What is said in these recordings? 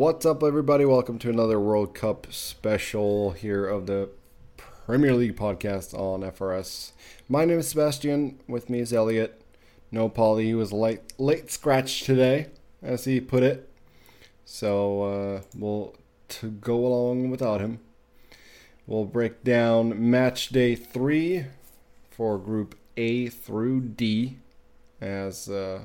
What's up, everybody? Welcome to another World Cup special here of the Premier League podcast on FRS. My name is Sebastian. With me is Elliott. No Pauly. He was late, late scratch today, as he put it. So uh, we'll to go along without him. We'll break down match day three for Group A through D, as. Uh,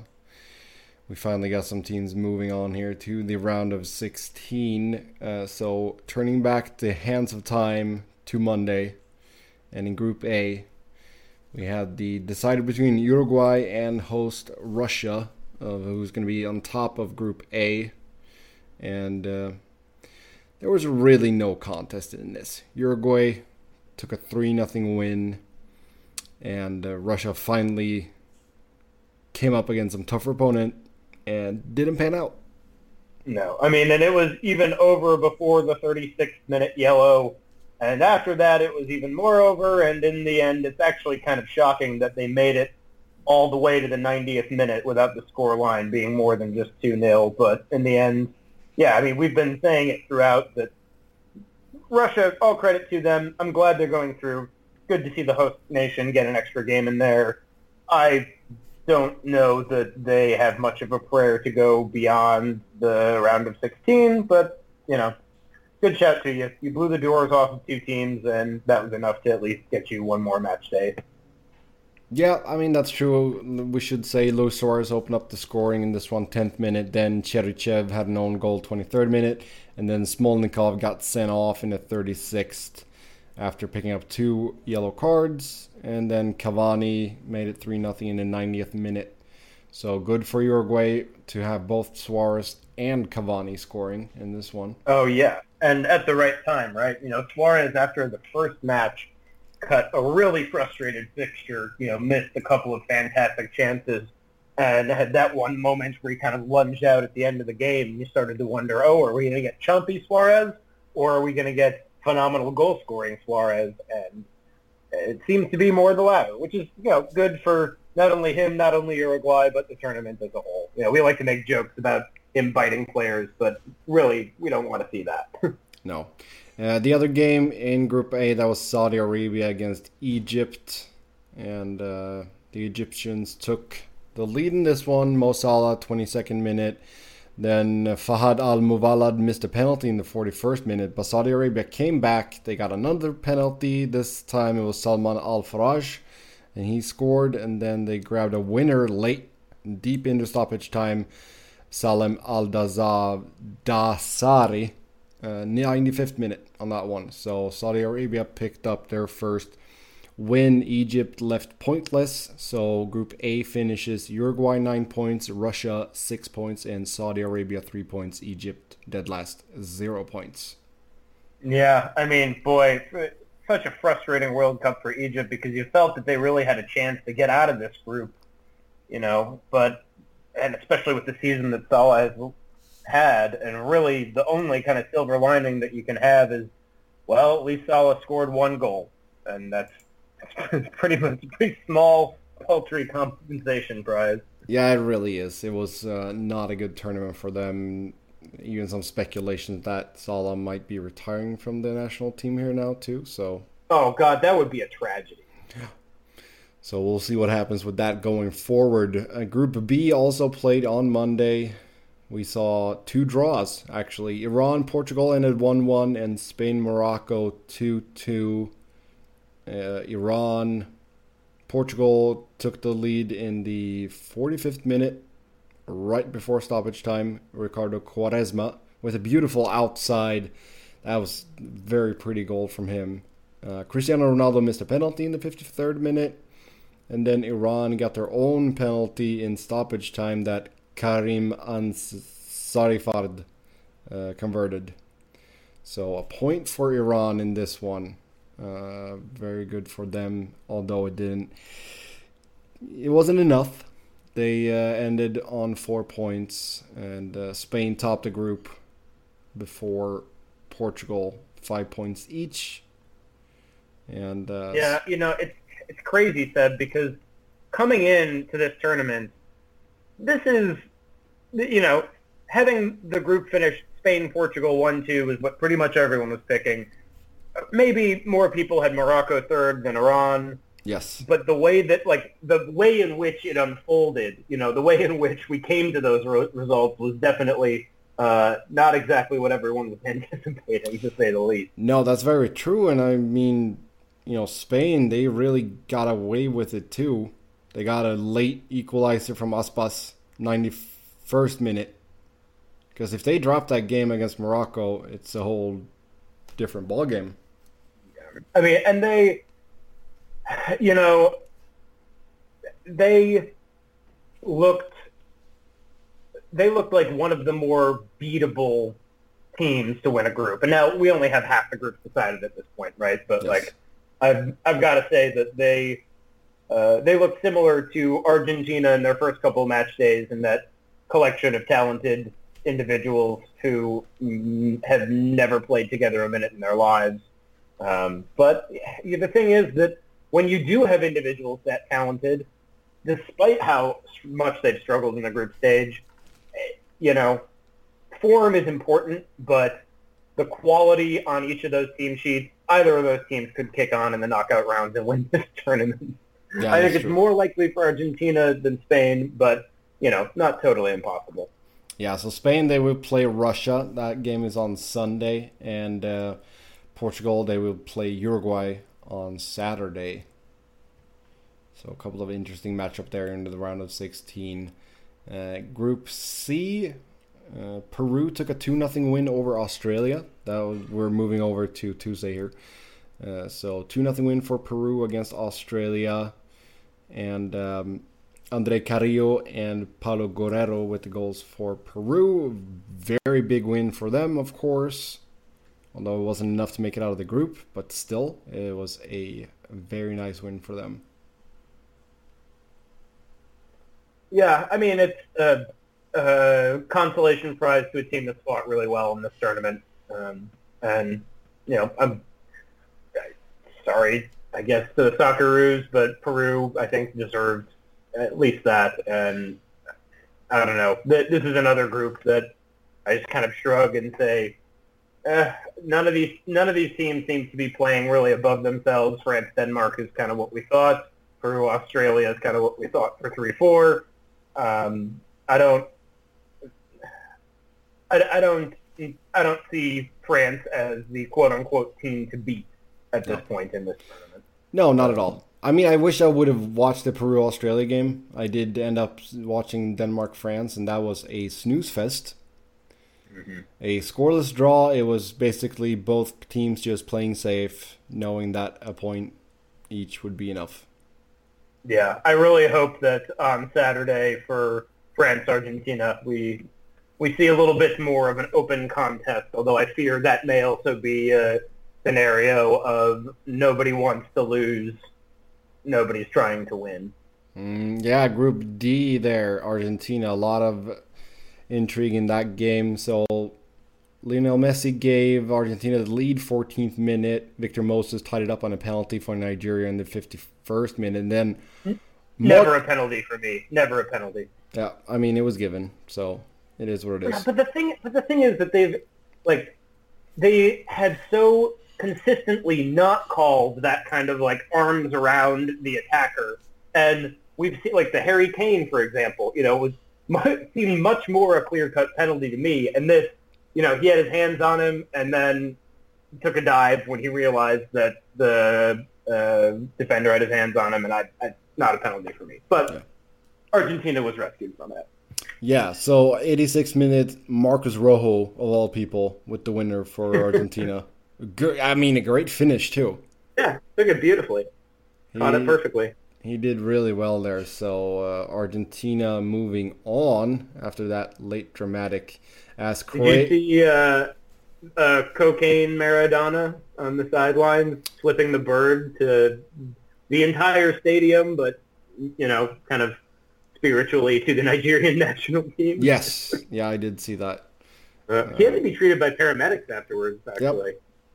we finally got some teams moving on here to the round of 16. Uh, so turning back the hands of time to Monday, and in Group A, we had the decided between Uruguay and host Russia, of who's going to be on top of Group A, and uh, there was really no contest in this. Uruguay took a three nothing win, and uh, Russia finally came up against some tougher opponent and didn't pan out. No, I mean, and it was even over before the 36 minute yellow, and after that it was even more over. And in the end, it's actually kind of shocking that they made it all the way to the 90th minute without the score line being more than just 2-0. But in the end, yeah, I mean, we've been saying it throughout that Russia, all credit to them. I'm glad they're going through. Good to see the host nation get an extra game in there. I don't know that they have much of a prayer to go beyond the round of 16, but, you know, good shout to you. You blew the doors off of two teams, and that was enough to at least get you one more match day. Yeah, I mean, that's true. We should say Luis Suarez opened up the scoring in this one, 10th minute. Then Cheryshev had an own goal, 23rd minute. And then Smolnikov got sent off in the 36th after picking up two yellow cards, and then Cavani made it 3 0 in the 90th minute. So good for Uruguay to have both Suarez and Cavani scoring in this one. Oh, yeah. And at the right time, right? You know, Suarez, after the first match, cut a really frustrated fixture, you know, missed a couple of fantastic chances and had that one moment where he kind of lunged out at the end of the game. And you started to wonder, oh, are we going to get chumpy Suarez or are we going to get phenomenal goal scoring Suarez, and it seems to be more the latter, which is you know good for not only him, not only Uruguay, but the tournament as a whole. You know, we like to make jokes about him biting players, but really, we don't want to see that. no. Uh, the other game in Group A that was Saudi Arabia against Egypt, and uh, the Egyptians took the lead in this one. Mo Salah, 22nd minute. Then Fahad Al Muwallad missed a penalty in the 41st minute, but Saudi Arabia came back. They got another penalty. This time it was Salman Al Faraj, and he scored. And then they grabbed a winner late, deep into stoppage time. Salem Al Dawsari, uh, 95th minute on that one. So Saudi Arabia picked up their first win, Egypt left pointless. So Group A finishes Uruguay 9 points, Russia 6 points, and Saudi Arabia 3 points. Egypt dead last 0 points. Yeah, I mean, boy, such a frustrating World Cup for Egypt because you felt that they really had a chance to get out of this group, you know, but, and especially with the season that Salah has had, and really the only kind of silver lining that you can have is, well, at least Salah scored one goal, and that's pretty much a pretty small paltry compensation prize. Yeah, it really is. It was uh, not a good tournament for them. Even some speculation that Salah might be retiring from the national team here now too. So. Oh God, that would be a tragedy. So we'll see what happens with that going forward. Uh, Group B also played on Monday. We saw two draws actually. Iran Portugal ended 1-1 and Spain Morocco 2-2 uh, Iran, Portugal took the lead in the 45th minute, right before stoppage time. Ricardo Quaresma with a beautiful outside. That was very pretty goal from him. Uh, Cristiano Ronaldo missed a penalty in the 53rd minute. And then Iran got their own penalty in stoppage time that Karim Ansarifard uh, converted. So a point for Iran in this one. Uh, very good for them, although it didn't. It wasn't enough. They uh, ended on four points, and uh, Spain topped the group before Portugal, five points each. And uh, yeah, you know it's it's crazy, Seb, because coming in to this tournament, this is you know having the group finish Spain Portugal one two was what pretty much everyone was picking. Maybe more people had Morocco third than Iran. Yes. But the way that, like, the way in which it unfolded, you know, the way in which we came to those ro- results was definitely uh, not exactly what everyone was anticipating, to say the least. No, that's very true. And I mean, you know, Spain, they really got away with it too. They got a late equalizer from Aspas, 91st minute. Because if they drop that game against Morocco, it's a whole different ball game. I mean, and they, you know, they looked they looked like one of the more beatable teams to win a group. And now we only have half the groups decided at this point, right? But Yes. like, I've I've got to say that they uh, they look similar to Argentina in their first couple of match days in that collection of talented individuals who mm, have never played together a minute in their lives. Um, but yeah, the thing is that when you do have individuals that talented, despite how much they've struggled in the group stage, you know, form is important, but the quality on each of those team sheets, either of those teams could kick on in the knockout rounds and win this tournament. Yeah, I think it's true. more likely for Argentina than Spain, but, you know, not totally impossible. Yeah, so Spain they will play Russia. That game is on Sunday, and uh, Portugal they will play Uruguay on Saturday. So a couple of interesting matchup there into the round of 16. Uh, Group C, uh, Peru took a two 0 win over Australia. That was, we're moving over to Tuesday here. Uh, so two 0 win for Peru against Australia, and um, Andre Carrillo and Paolo Guerrero with the goals for Peru. Very big win for them, of course. Although it wasn't enough to make it out of the group, but still, it was a very nice win for them. Yeah, I mean, it's a, a consolation prize to a team that's fought really well in this tournament. Um, and, you know, I'm sorry, I guess, to the Socceroos, but Peru, I think, deserved at least that. And I don't know. This is another group that I just kind of shrug and say, eh, none of these none of these teams seem to be playing really above themselves. France, Denmark is kind of what we thought. Peru, Australia is kind of what we thought for three four. Um, I don't. I, I don't. I don't see France as the quote unquote team to beat at this No. point in this tournament. No, not at all. I mean, I wish I would have watched the Peru Australia game. I did end up watching Denmark France, and that was a snooze fest. A scoreless draw. It was basically both teams just playing safe, knowing that a point each would be enough. Yeah, I really hope that on Saturday for France Argentina we we see a little bit more of an open contest. Although I fear that may also be a scenario of nobody wants to lose, nobody's trying to win. Mm, yeah, Group D there, Argentina. A lot of intrigue in that game. So Lionel Messi gave Argentina the lead, 14th minute. Victor Moses tied it up on a penalty for Nigeria in the 51st minute. And then, Never Mar- a penalty for me. Never a penalty. yeah, I mean it was given, so it is what it is. Yeah, but the thing, but the thing is that they've like they had so consistently not called that kind of like arms around the attacker, and we've seen like the Harry Kane, for example, you know, was mu- seemed much more a clear cut penalty to me, and this, you know, he had his hands on him and then took a dive when he realized that the uh, defender had his hands on him, and I, I not a penalty for me, but. Yeah. Argentina was rescued from it. Yeah, so 86 minutes, Marcos Rojo, of all people, with the winner for Argentina. I mean, a great finish, too. Yeah, took it beautifully. Caught it perfectly. He did really well there. So uh, Argentina moving on after that late dramatic as Did you see uh, uh, cocaine Maradona on the sidelines flipping the bird to the entire stadium, but you know, kind of spiritually to the Nigerian national team? Yes, yeah, I did see that. Uh, he had to be treated by paramedics afterwards. Actually,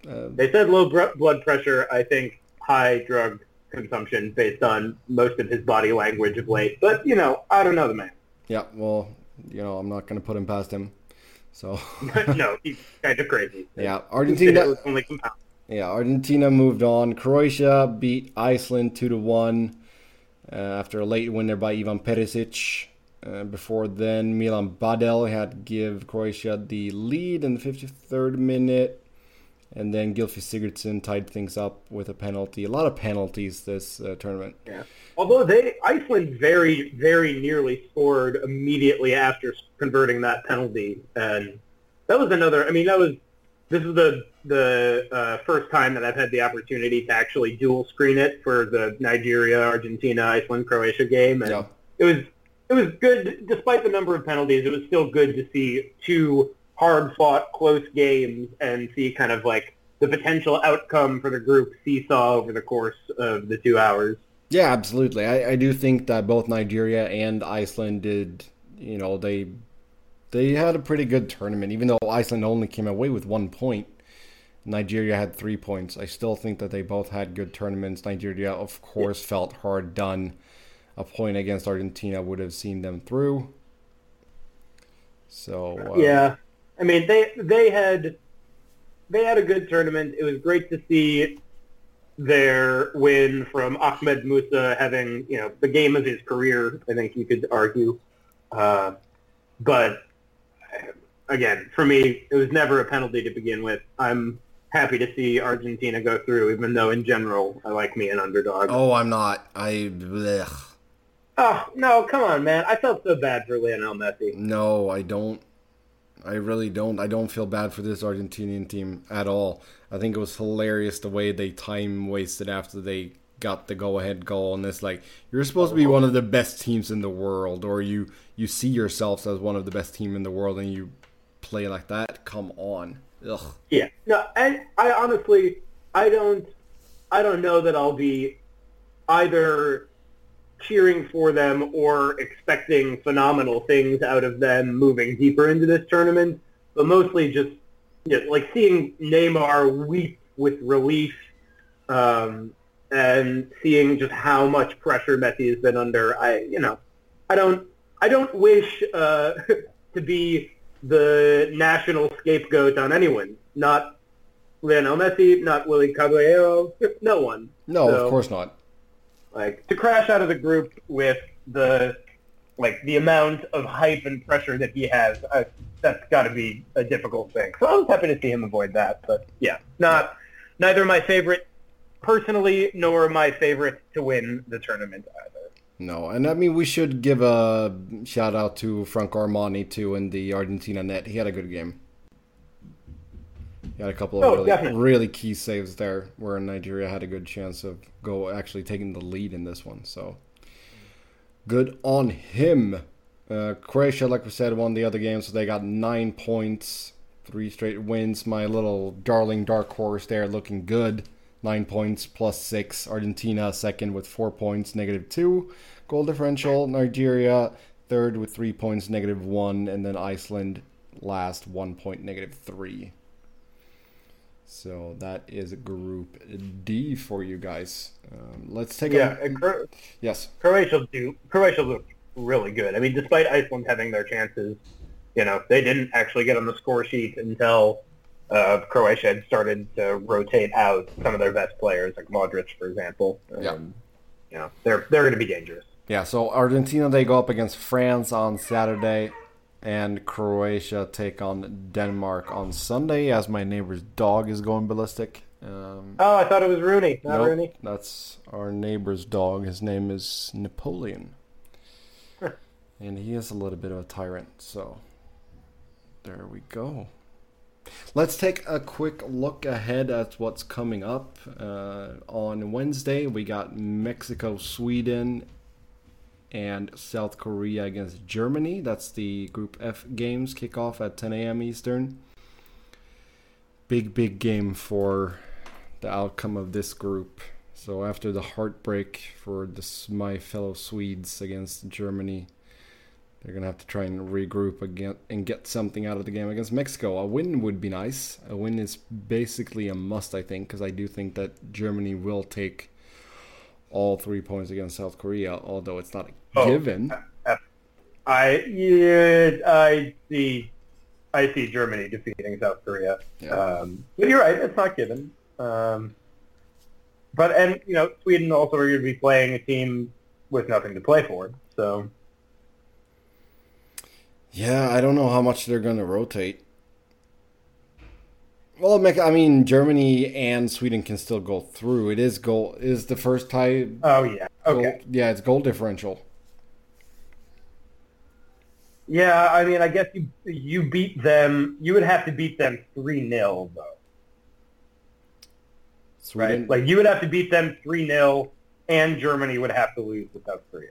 Uh, they said low br- blood pressure. I think high drug consumption based on most of his body language of late. But you know, I don't know the man. yeah, well, you know, I'm not going to put him past him. So no, he's kind of crazy. yeah, Argentina. only compound. Yeah, Argentina moved on. Croatia beat Iceland two to one uh, after a late winner by Ivan Perisic. Uh, before then, Milan Badelj had give Croatia the lead in the 53rd minute, and then Gylfi Sigurdsson tied things up with a penalty. A lot of penalties this uh, tournament. Yeah. Although they Iceland very very nearly scored immediately after converting that penalty, and that was another. I mean, that was this is the the uh, first time that I've had the opportunity to actually dual screen it for the Nigeria, Argentina, Iceland, Croatia game, and Yeah. it was it was good despite the number of penalties. It was still good to see two hard fought close games and see kind of like the potential outcome for the group seesaw over the course of the two hours. Yeah, absolutely. I, I do think that both Nigeria and Iceland did, you know, they they had a pretty good tournament. Even though Iceland only came away with one point, Nigeria had three points. I still think that they both had good tournaments. Nigeria, of course, felt hard done. A point against Argentina would have seen them through. So uh, Yeah, I mean they they had they had a good tournament. It was great to see their win from Ahmed Musa having you know the game of his career. I think you could argue, uh, but again, for me, it was never a penalty to begin with. I'm happy to see Argentina go through, even though in general I like me an underdog. Oh, I'm not. I. blech. Oh no, come on, man! I felt so bad for Lionel Messi. No, I don't. I really don't. I don't feel bad for this Argentinian team at all. I think it was hilarious the way they time wasted after they got the go ahead goal and it's like you're supposed to be one of the best teams in the world or you you see yourselves as one of the best team in the world and you play like that. Come on. Ugh. Yeah. No, and I honestly, I don't, I don't know that I'll be either cheering for them or expecting phenomenal things out of them moving deeper into this tournament, but mostly just you know, like seeing Neymar weep with relief um, and seeing just how much pressure Messi has been under. I, you know, I don't, I don't wish uh, to be the national scapegoat on anyone. Not Lionel Messi, not Willy Caballero, no one. No, So- of course not. Like to crash out of the group with the like the amount of hype and pressure that he has, that's got to be a difficult thing. So I was happy to see him avoid that. But yeah, not neither my favorite personally, nor my favorite to win the tournament either. No, and I mean we should give a shout out to Franco Armani too in the Argentina net. He had a good game. He had a couple of Oh, really, definitely. really key saves there, where Nigeria had a good chance of go actually taking the lead in this one. So good on him. Uh, Croatia, like we said, won the other game, so they got nine points, three straight wins. My little darling dark horse there, looking good. Nine points plus six. Argentina second with four points, negative two. Goal differential. Nigeria third with three points, negative one, and then Iceland last one point, negative three. So that is Group D for you guys. Um, let's take Yeah, a Cro- yes. Croatia do Croatia looked really good. I mean, despite Iceland having their chances, you know, they didn't actually get on the score sheet until uh, Croatia had started to rotate out some of their best players, like Modric, for example. Yeah. Um, you know, they're they're going to be dangerous. Yeah, so Argentina they go up against France on Saturday, and Croatia take on Denmark on Sunday. As my neighbor's dog is going ballistic. Um, Oh, I thought it was Rooney, not nope, Rooney. that's our neighbor's dog. His name is Napoleon, Huh. and he is a little bit of a tyrant. So there we go. Let's take a quick look ahead at what's coming up. Uh, on Wednesday, we got Mexico, Sweden, and South Korea against Germany. That's the Group F games kickoff at 10 a.m. Eastern. Big, big game for the outcome of this group. So after the heartbreak for this, my fellow Swedes against Germany, they're gonna have to try and regroup again and get something out of the game against Mexico. A win would be nice. A win is basically a must, I think, because I do think that Germany will take all three points against South Korea, although it's not a Oh, given. I yeah, I see I see Germany defeating South Korea. Yeah. Um, but you're right; it's not given. Um, but and you know, Sweden also are going to be playing a team with nothing to play for. So Yeah, I don't know how much they're going to rotate. Well, I mean, Germany and Sweden can still go through. It is goal is the first tie. oh yeah, goal- okay, yeah, it's goal differential. Yeah. I mean, I guess you you beat them. You would have to beat them three 0 though, Sweden, right? Like you would have to beat them three 0 and Germany would have to lose to South Korea,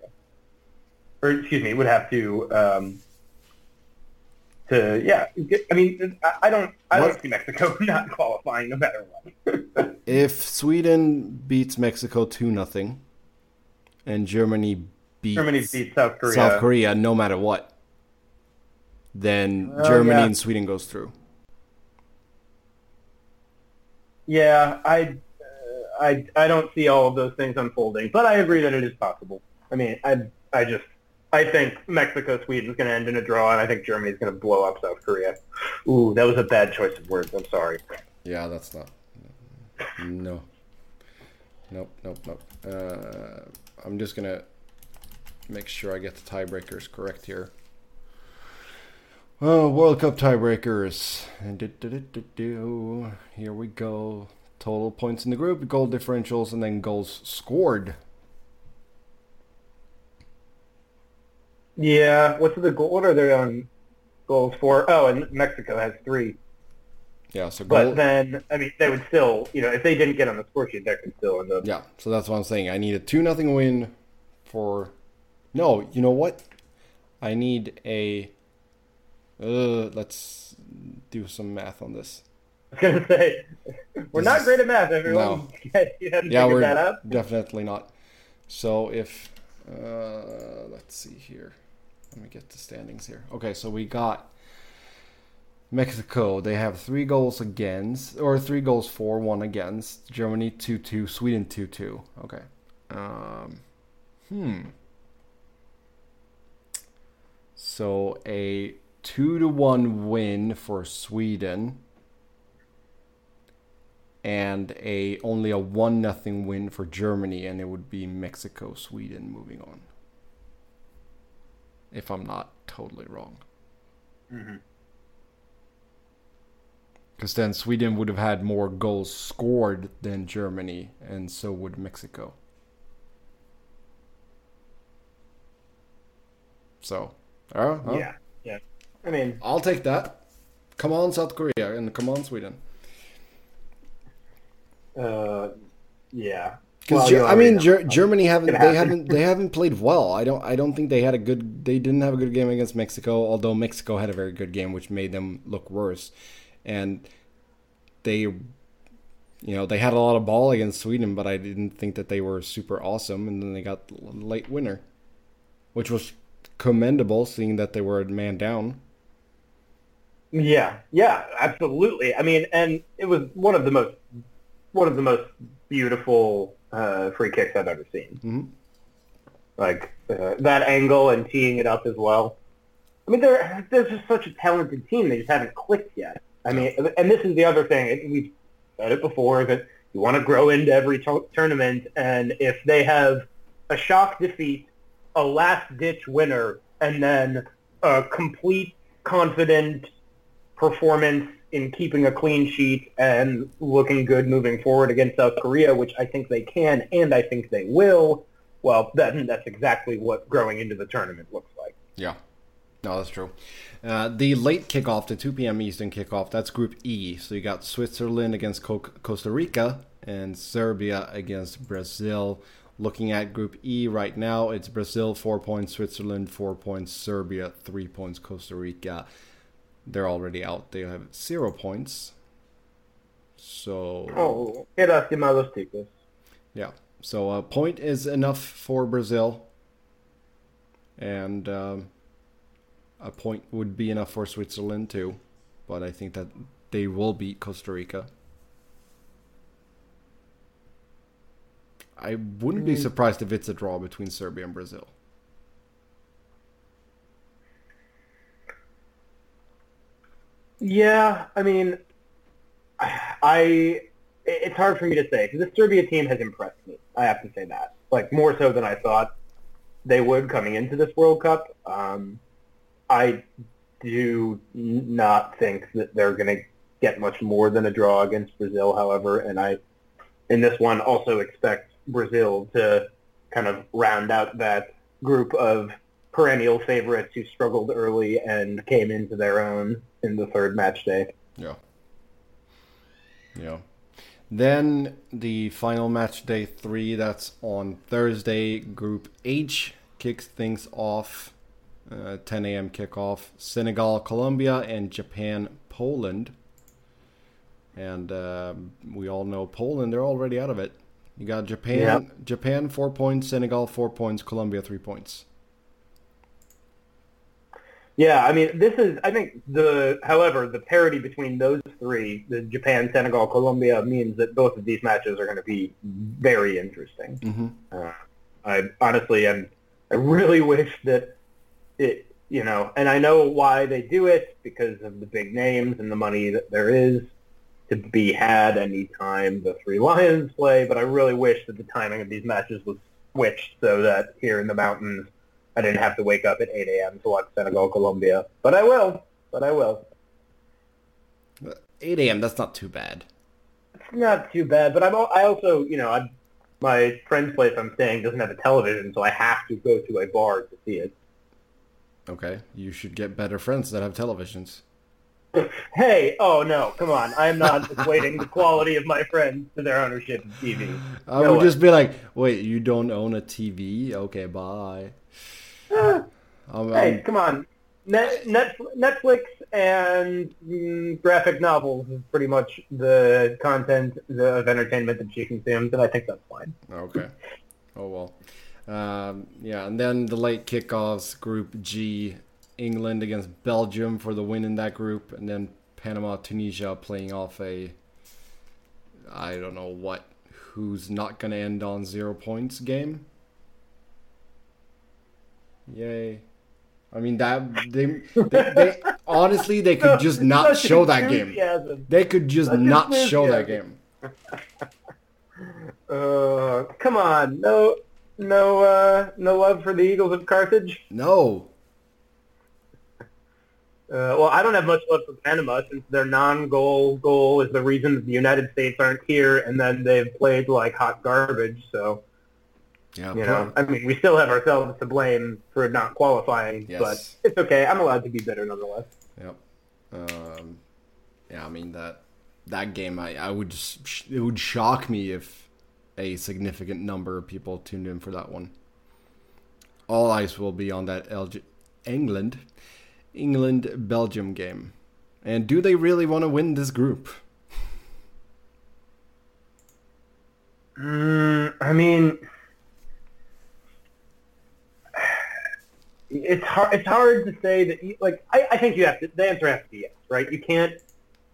or excuse me, would have to. Um, to yeah, I mean, I- don't, I don't see Mexico not qualifying no matter what. if Sweden beats Mexico two nothing, and Germany beats Germany beats South Korea. South Korea no matter what, then Oh, Germany yeah. and Sweden goes through. Yeah, I, uh, I, I don't see all of those things unfolding, but I agree that it is possible. I mean, I, I just, I think Mexico Sweden is going to end in a draw, and I think Germany is going to blow up South Korea. Ooh, that was a bad choice of words. I'm sorry. Yeah, that's not. No. Nope, nope, nope. Uh, I'm just gonna make sure I get the tiebreakers correct here. Oh, World Cup tiebreakers. And do-do-do-do-do. Here we go. Total points in the group, goal differentials, and then goals scored. Yeah, what's the goal? What are they on goals for? Oh, and Mexico has three. Yeah, so But then, I mean, they would still, you know, if they didn't get on the score sheet, they could still end up. Yeah, so that's what I'm saying. I need a 2 nothing win for. No, you know what? I need a. Uh, let's do some math on this. I was to say, we're This not great at math, everyone. you hadn't Yeah, figured we're definitely not. So if. Uh, let's see here. Let me get the standings here. Okay, so we got Mexico. They have three goals against, or three goals for, one against. Germany 2 2, Sweden 2 2. Okay. Um, hmm. So a 2 to 1 win for Sweden and a only a 1 nothing win for Germany and it would be Mexico Sweden moving on. If I'm not totally wrong. Because then Sweden would have had more goals scored than Germany, and so would Mexico. So, uh, uh, Yeah, yeah. I mean, I'll take that. Come on, South Korea, and come on, Sweden. uh, yeah. Because Well, I mean, Ger- Germany haven't they haven't they haven't played well. I don't I don't think they had a good they didn't have a good game against Mexico. Although Mexico had a very good game, which made them look worse, and they, you know, they had a lot of ball against Sweden, but I didn't think that they were super awesome. And then they got the late winner, which was commendable, seeing that they were a man down. Yeah, yeah, absolutely. I mean, and it was one of the most one of the most beautiful uh, free kicks I've ever seen. Mhm. Like uh, that angle and teeing it up as well. I mean, they're they're just such a talented team. They just haven't clicked yet. I mean, and this is the other thing. We've said it before that you want to grow into every to- tournament, and if they have a shock defeat, a last-ditch winner, and then a complete, confident performance in keeping a clean sheet and looking good moving forward against South Korea, which I think they can and I think they will, well, then that's exactly what growing into the tournament looks like. Yeah, no, that's true. Uh, the late kickoff, the 2 p.m. Eastern kickoff, that's Group E. So you got Switzerland against Co- Costa Rica and Serbia against Brazil. Looking at Group E right now, it's Brazil four points, Switzerland four points, Serbia three points, Costa Rica. They're already out. They have zero points. So Oh, que lástima los ticos. yeah. So a point is enough for Brazil, and um, a point would be enough for Switzerland too. But I think that they will beat Costa Rica. I wouldn't be surprised if it's a draw between Serbia and Brazil. Yeah, I mean, I it's hard for me to say because the Serbia team has impressed me. I have to say that, like more so than I thought they would coming into this World Cup. Um, I do not think that they're going to get much more than a draw against Brazil, however, and I in this one also expect Brazil to kind of round out that group of perennial favorites who struggled early and came into their own in the third match day. Yeah. Yeah. Then the final match day three, that's on Thursday. Group H kicks things off. Uh, 10 a.m. kickoff. Senegal, Colombia, and Japan, Poland. And uh, we all know Poland, they're already out of it. You got Japan, yep. Japan four points, Senegal four points, Colombia three points. Yeah, I mean, this is, I think the, however, the parity between those three, the Japan, Senegal, Colombia, means that both of these matches are going to be very interesting. Mm-hmm. Uh, I honestly, am, I really wish that it, you know, and I know why they do it because of the big names and the money that there is to be had anytime the three Lions play, but I really wish that the timing of these matches was switched so that here in the mountains, I didn't have to wake up at 8 a.m. to watch Senegal Colombia, but I will. But I will. 8 a.m. That's not too bad. It's not too bad, but I'm. I also, you know, I'm, my friend's place I'm staying doesn't have a television, so I have to go to a bar to see it. Okay, you should get better friends that have televisions. hey, oh no, come on. I'm not equating the quality of my friends to their ownership of TV. I no would way. just be like, wait, you don't own a TV? Okay, bye. um, hey, come on. Net, Net, Netflix and mm, graphic novels is pretty much the content of entertainment that she consumes, and I think that's fine. Okay. Oh well. Um, yeah, and then the late kickoffs, Group G, England against Belgium for the win in that group, and then Panama, Tunisia playing off a I don't know what who's not going to end on zero points game. Yay. I mean that they, they, they honestly they could just not show that game. They could just not show that game. Uh, come on, no, no, uh, no love for the Eagles of Carthage. No. Uh, well, I don't have much love for Panama since their non-goal goal is the reason that the United States aren't here, and then they've played like hot garbage. So yeah, you know, I mean, we still have ourselves to blame for not qualifying, yes. but it's okay. I'm allowed to be bitter nonetheless. Yep. Um, yeah, I mean that that game, I, I would just, it would shock me if a significant number of people tuned in for that one. All eyes will be on that LG, England, England Belgium game, and do they really want to win this group? Mm, I mean it's hard. It's hard to say that. You, like, I, I think you have to. The answer has to be yes, right? You can't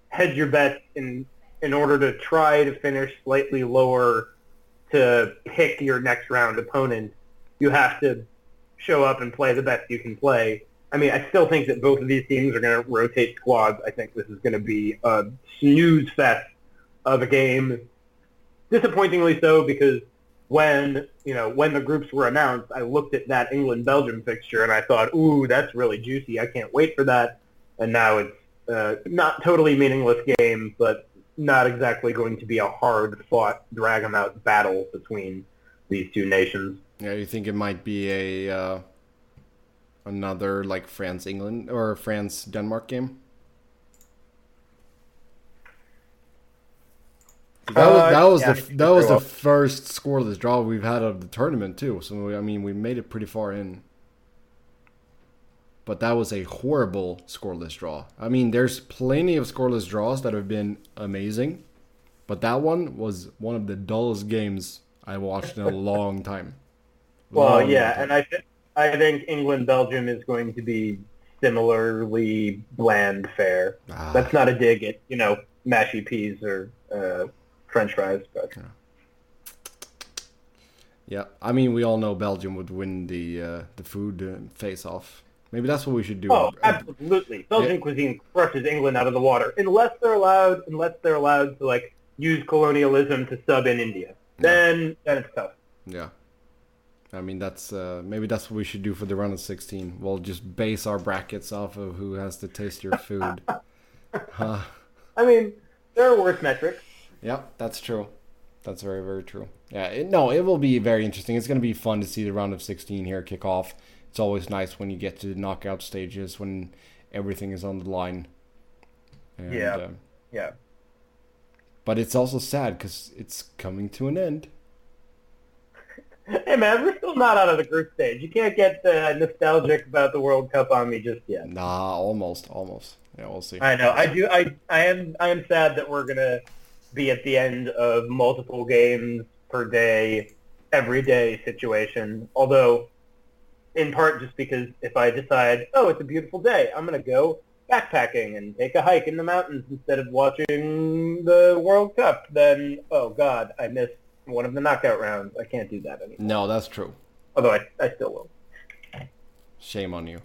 hedge your bets in in order to try to finish slightly lower to pick your next round opponent. You have to show up and play the best you can play. I mean, I still think that both of these teams are going to rotate squads. I think this is going to be a snooze fest of a game. Disappointingly so because when you know when the groups were announced, I looked at that England Belgium fixture and I thought, ooh, that's really juicy. I can't wait for that. And now it's uh, not totally meaningless game, but not exactly going to be a hard fought drag them out battle between these two nations. Yeah, you think it might be a uh, another like France England or France Denmark game? That was that was uh, yeah, the that was the first scoreless draw we've had of the tournament too. So I mean, we made it pretty far in. But that was a horrible scoreless draw. I mean, there's plenty of scoreless draws that have been amazing, but that one was one of the dullest games I watched in a long time. Well, long, yeah, long time. and I th- I think England Belgium is going to be similarly bland fare. Ah. That's not a dig at you know mashy peas or. Uh, French fries. But yeah. yeah, I mean, we all know Belgium would win the uh, the food uh, face off. Maybe that's what we should do. Oh, absolutely. Belgian Yeah. cuisine crushes England out of the water unless they're allowed unless they're allowed to like use colonialism to sub in India. Then then it's tough. Yeah. I mean, that's uh, maybe that's what we should do for the round of 16. We'll just base our brackets off of who has to taste your food. huh. I mean, there are worse metrics. Yep, that's true. That's very, very true. Yeah, it, no, it will be very interesting. It's going to be fun to see the round of 16 here kick off. It's always nice when you get to the knockout stages when everything is on the line. And, Yeah. uh, Yeah. but it's also sad because it's coming to an end. Hey man, we're still not out of the group stage. You can't get uh, nostalgic about the World Cup on me just yet. Nah, almost, almost. Yeah, we'll see. I know. I do. I I am. I am sad that we're gonna be at the end of multiple games per day, every day situation. Although, in part, just because if I decide, oh, it's a beautiful day, I'm gonna go backpacking and take a hike in the mountains instead of watching the World Cup, then oh god, I missed one of the knockout rounds. I can't do that anymore. No, that's true. Although I, I still will. Shame on you.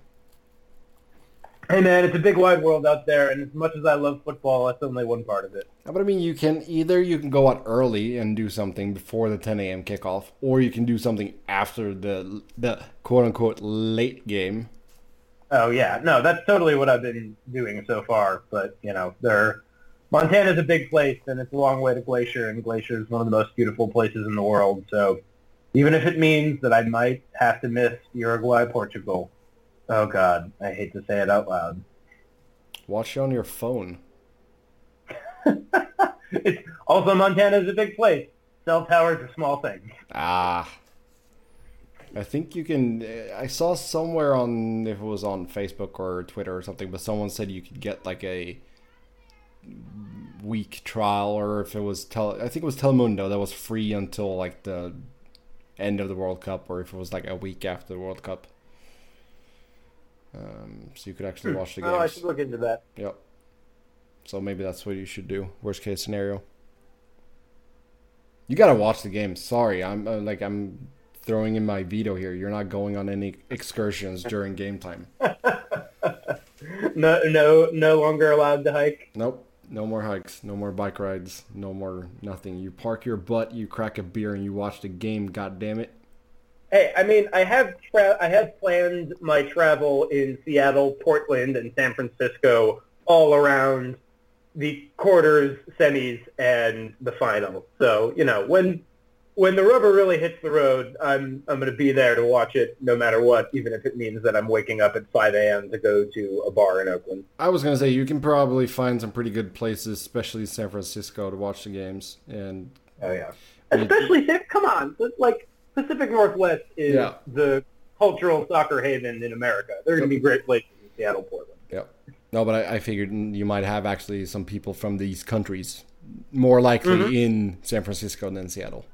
Hey man, it's a big wide world out there, and as much as I love football, that's only one part of it. But I mean, you can either you can go out early and do something before the 10 a.m. kickoff, or you can do something after the the quote unquote late game. Oh yeah, no, that's totally what I've been doing so far. But you know, there, Montana's a big place, and it's a long way to Glacier, and Glacier is one of the most beautiful places in the world. So, even if it means that I might have to miss Uruguay, Portugal, oh God, I hate to say it out loud. Watch it on your phone. it's also Montana's a big place. Cell towers are small things. Ah. I think you can. I saw somewhere on if it was on Facebook or Twitter or something, but someone said you could get like a week trial, or if it was tel, I think it was Telemundo that was free until like the end of the World Cup, or if it was like a week after the World Cup. Um, so you could actually watch the games. Oh, I should look into that. Yep. So maybe that's what you should do. Worst case scenario. You gotta watch the game. Sorry, I'm uh, like I'm throwing in my veto here. You're not going on any excursions during game time. No, no, no longer allowed to hike. Nope. No more hikes. No more bike rides. No more nothing. You park your butt. You crack a beer and you watch the game. God damn it. Hey, I mean, I have tra- I have planned my travel in Seattle, Portland, and San Francisco all around the quarters, semis, and the final. So you know, when when the rubber really hits the road, I'm I'm going to be there to watch it, no matter what, even if it means that I'm waking up at 5 a.m. to go to a bar in Oakland. I was gonna say you can probably find some pretty good places, especially San Francisco, to watch the games. And Oh yeah, especially San- come on, like Pacific Northwest is Yeah. the cultural soccer haven in America. There are going to be great places in Seattle, Portland. Yep. No, but I, I figured you might have actually some people from these countries, more likely Mhm. in San Francisco than Seattle.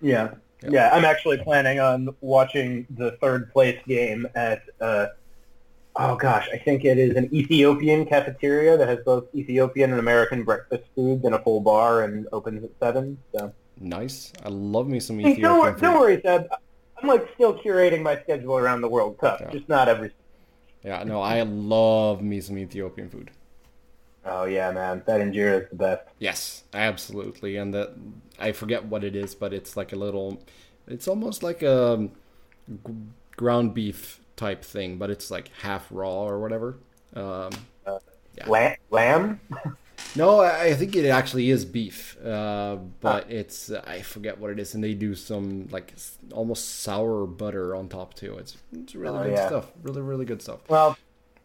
Yeah. Yeah. yeah. I'm actually planning on watching the third place game at, uh, oh gosh, I think it is an Ethiopian cafeteria that has both Ethiopian and American breakfast foods and a full bar and opens at 7. So, Nice. I love me some Ethiopian don't, wor- don't worry, Seb. I'm like still curating my schedule around the World Cup, Yeah. just not every. Yeah, no, I love me some Ethiopian food. Oh yeah, man, that injera is the best. Yes, absolutely. And that I forget what it is, but it's like a little. It's almost like a ground beef type thing, but it's like half raw or whatever. Um, Yeah. Lamb? No, I I think it actually is beef, uh, but it's I forget what it is, and they do some like almost sour butter on top too. It's it's really Oh, good yeah. stuff. Really, really good stuff. Well,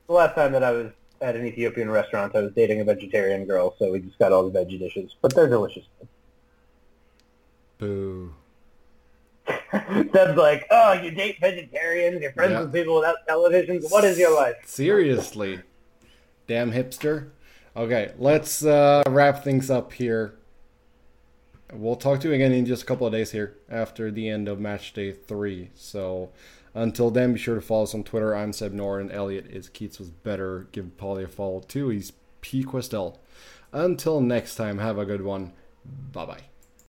the last time that I was at an Ethiopian restaurant, I was dating a vegetarian girl, so we just got all the veggie dishes. But they're delicious. Boo. Seb's like, oh, you date vegetarians, you're friends Yeah. with people without televisions. What is your life? Seriously. Damn hipster. Okay, let's uh, wrap things up here. We'll talk to you again in just a couple of days here after the end of match day three. So until then, be sure to follow us on Twitter. I'm Seb Nor and Elliott is Keats was better. Give Pauly a follow too. He's P Kwestel. Until next time, have a good one. Bye bye.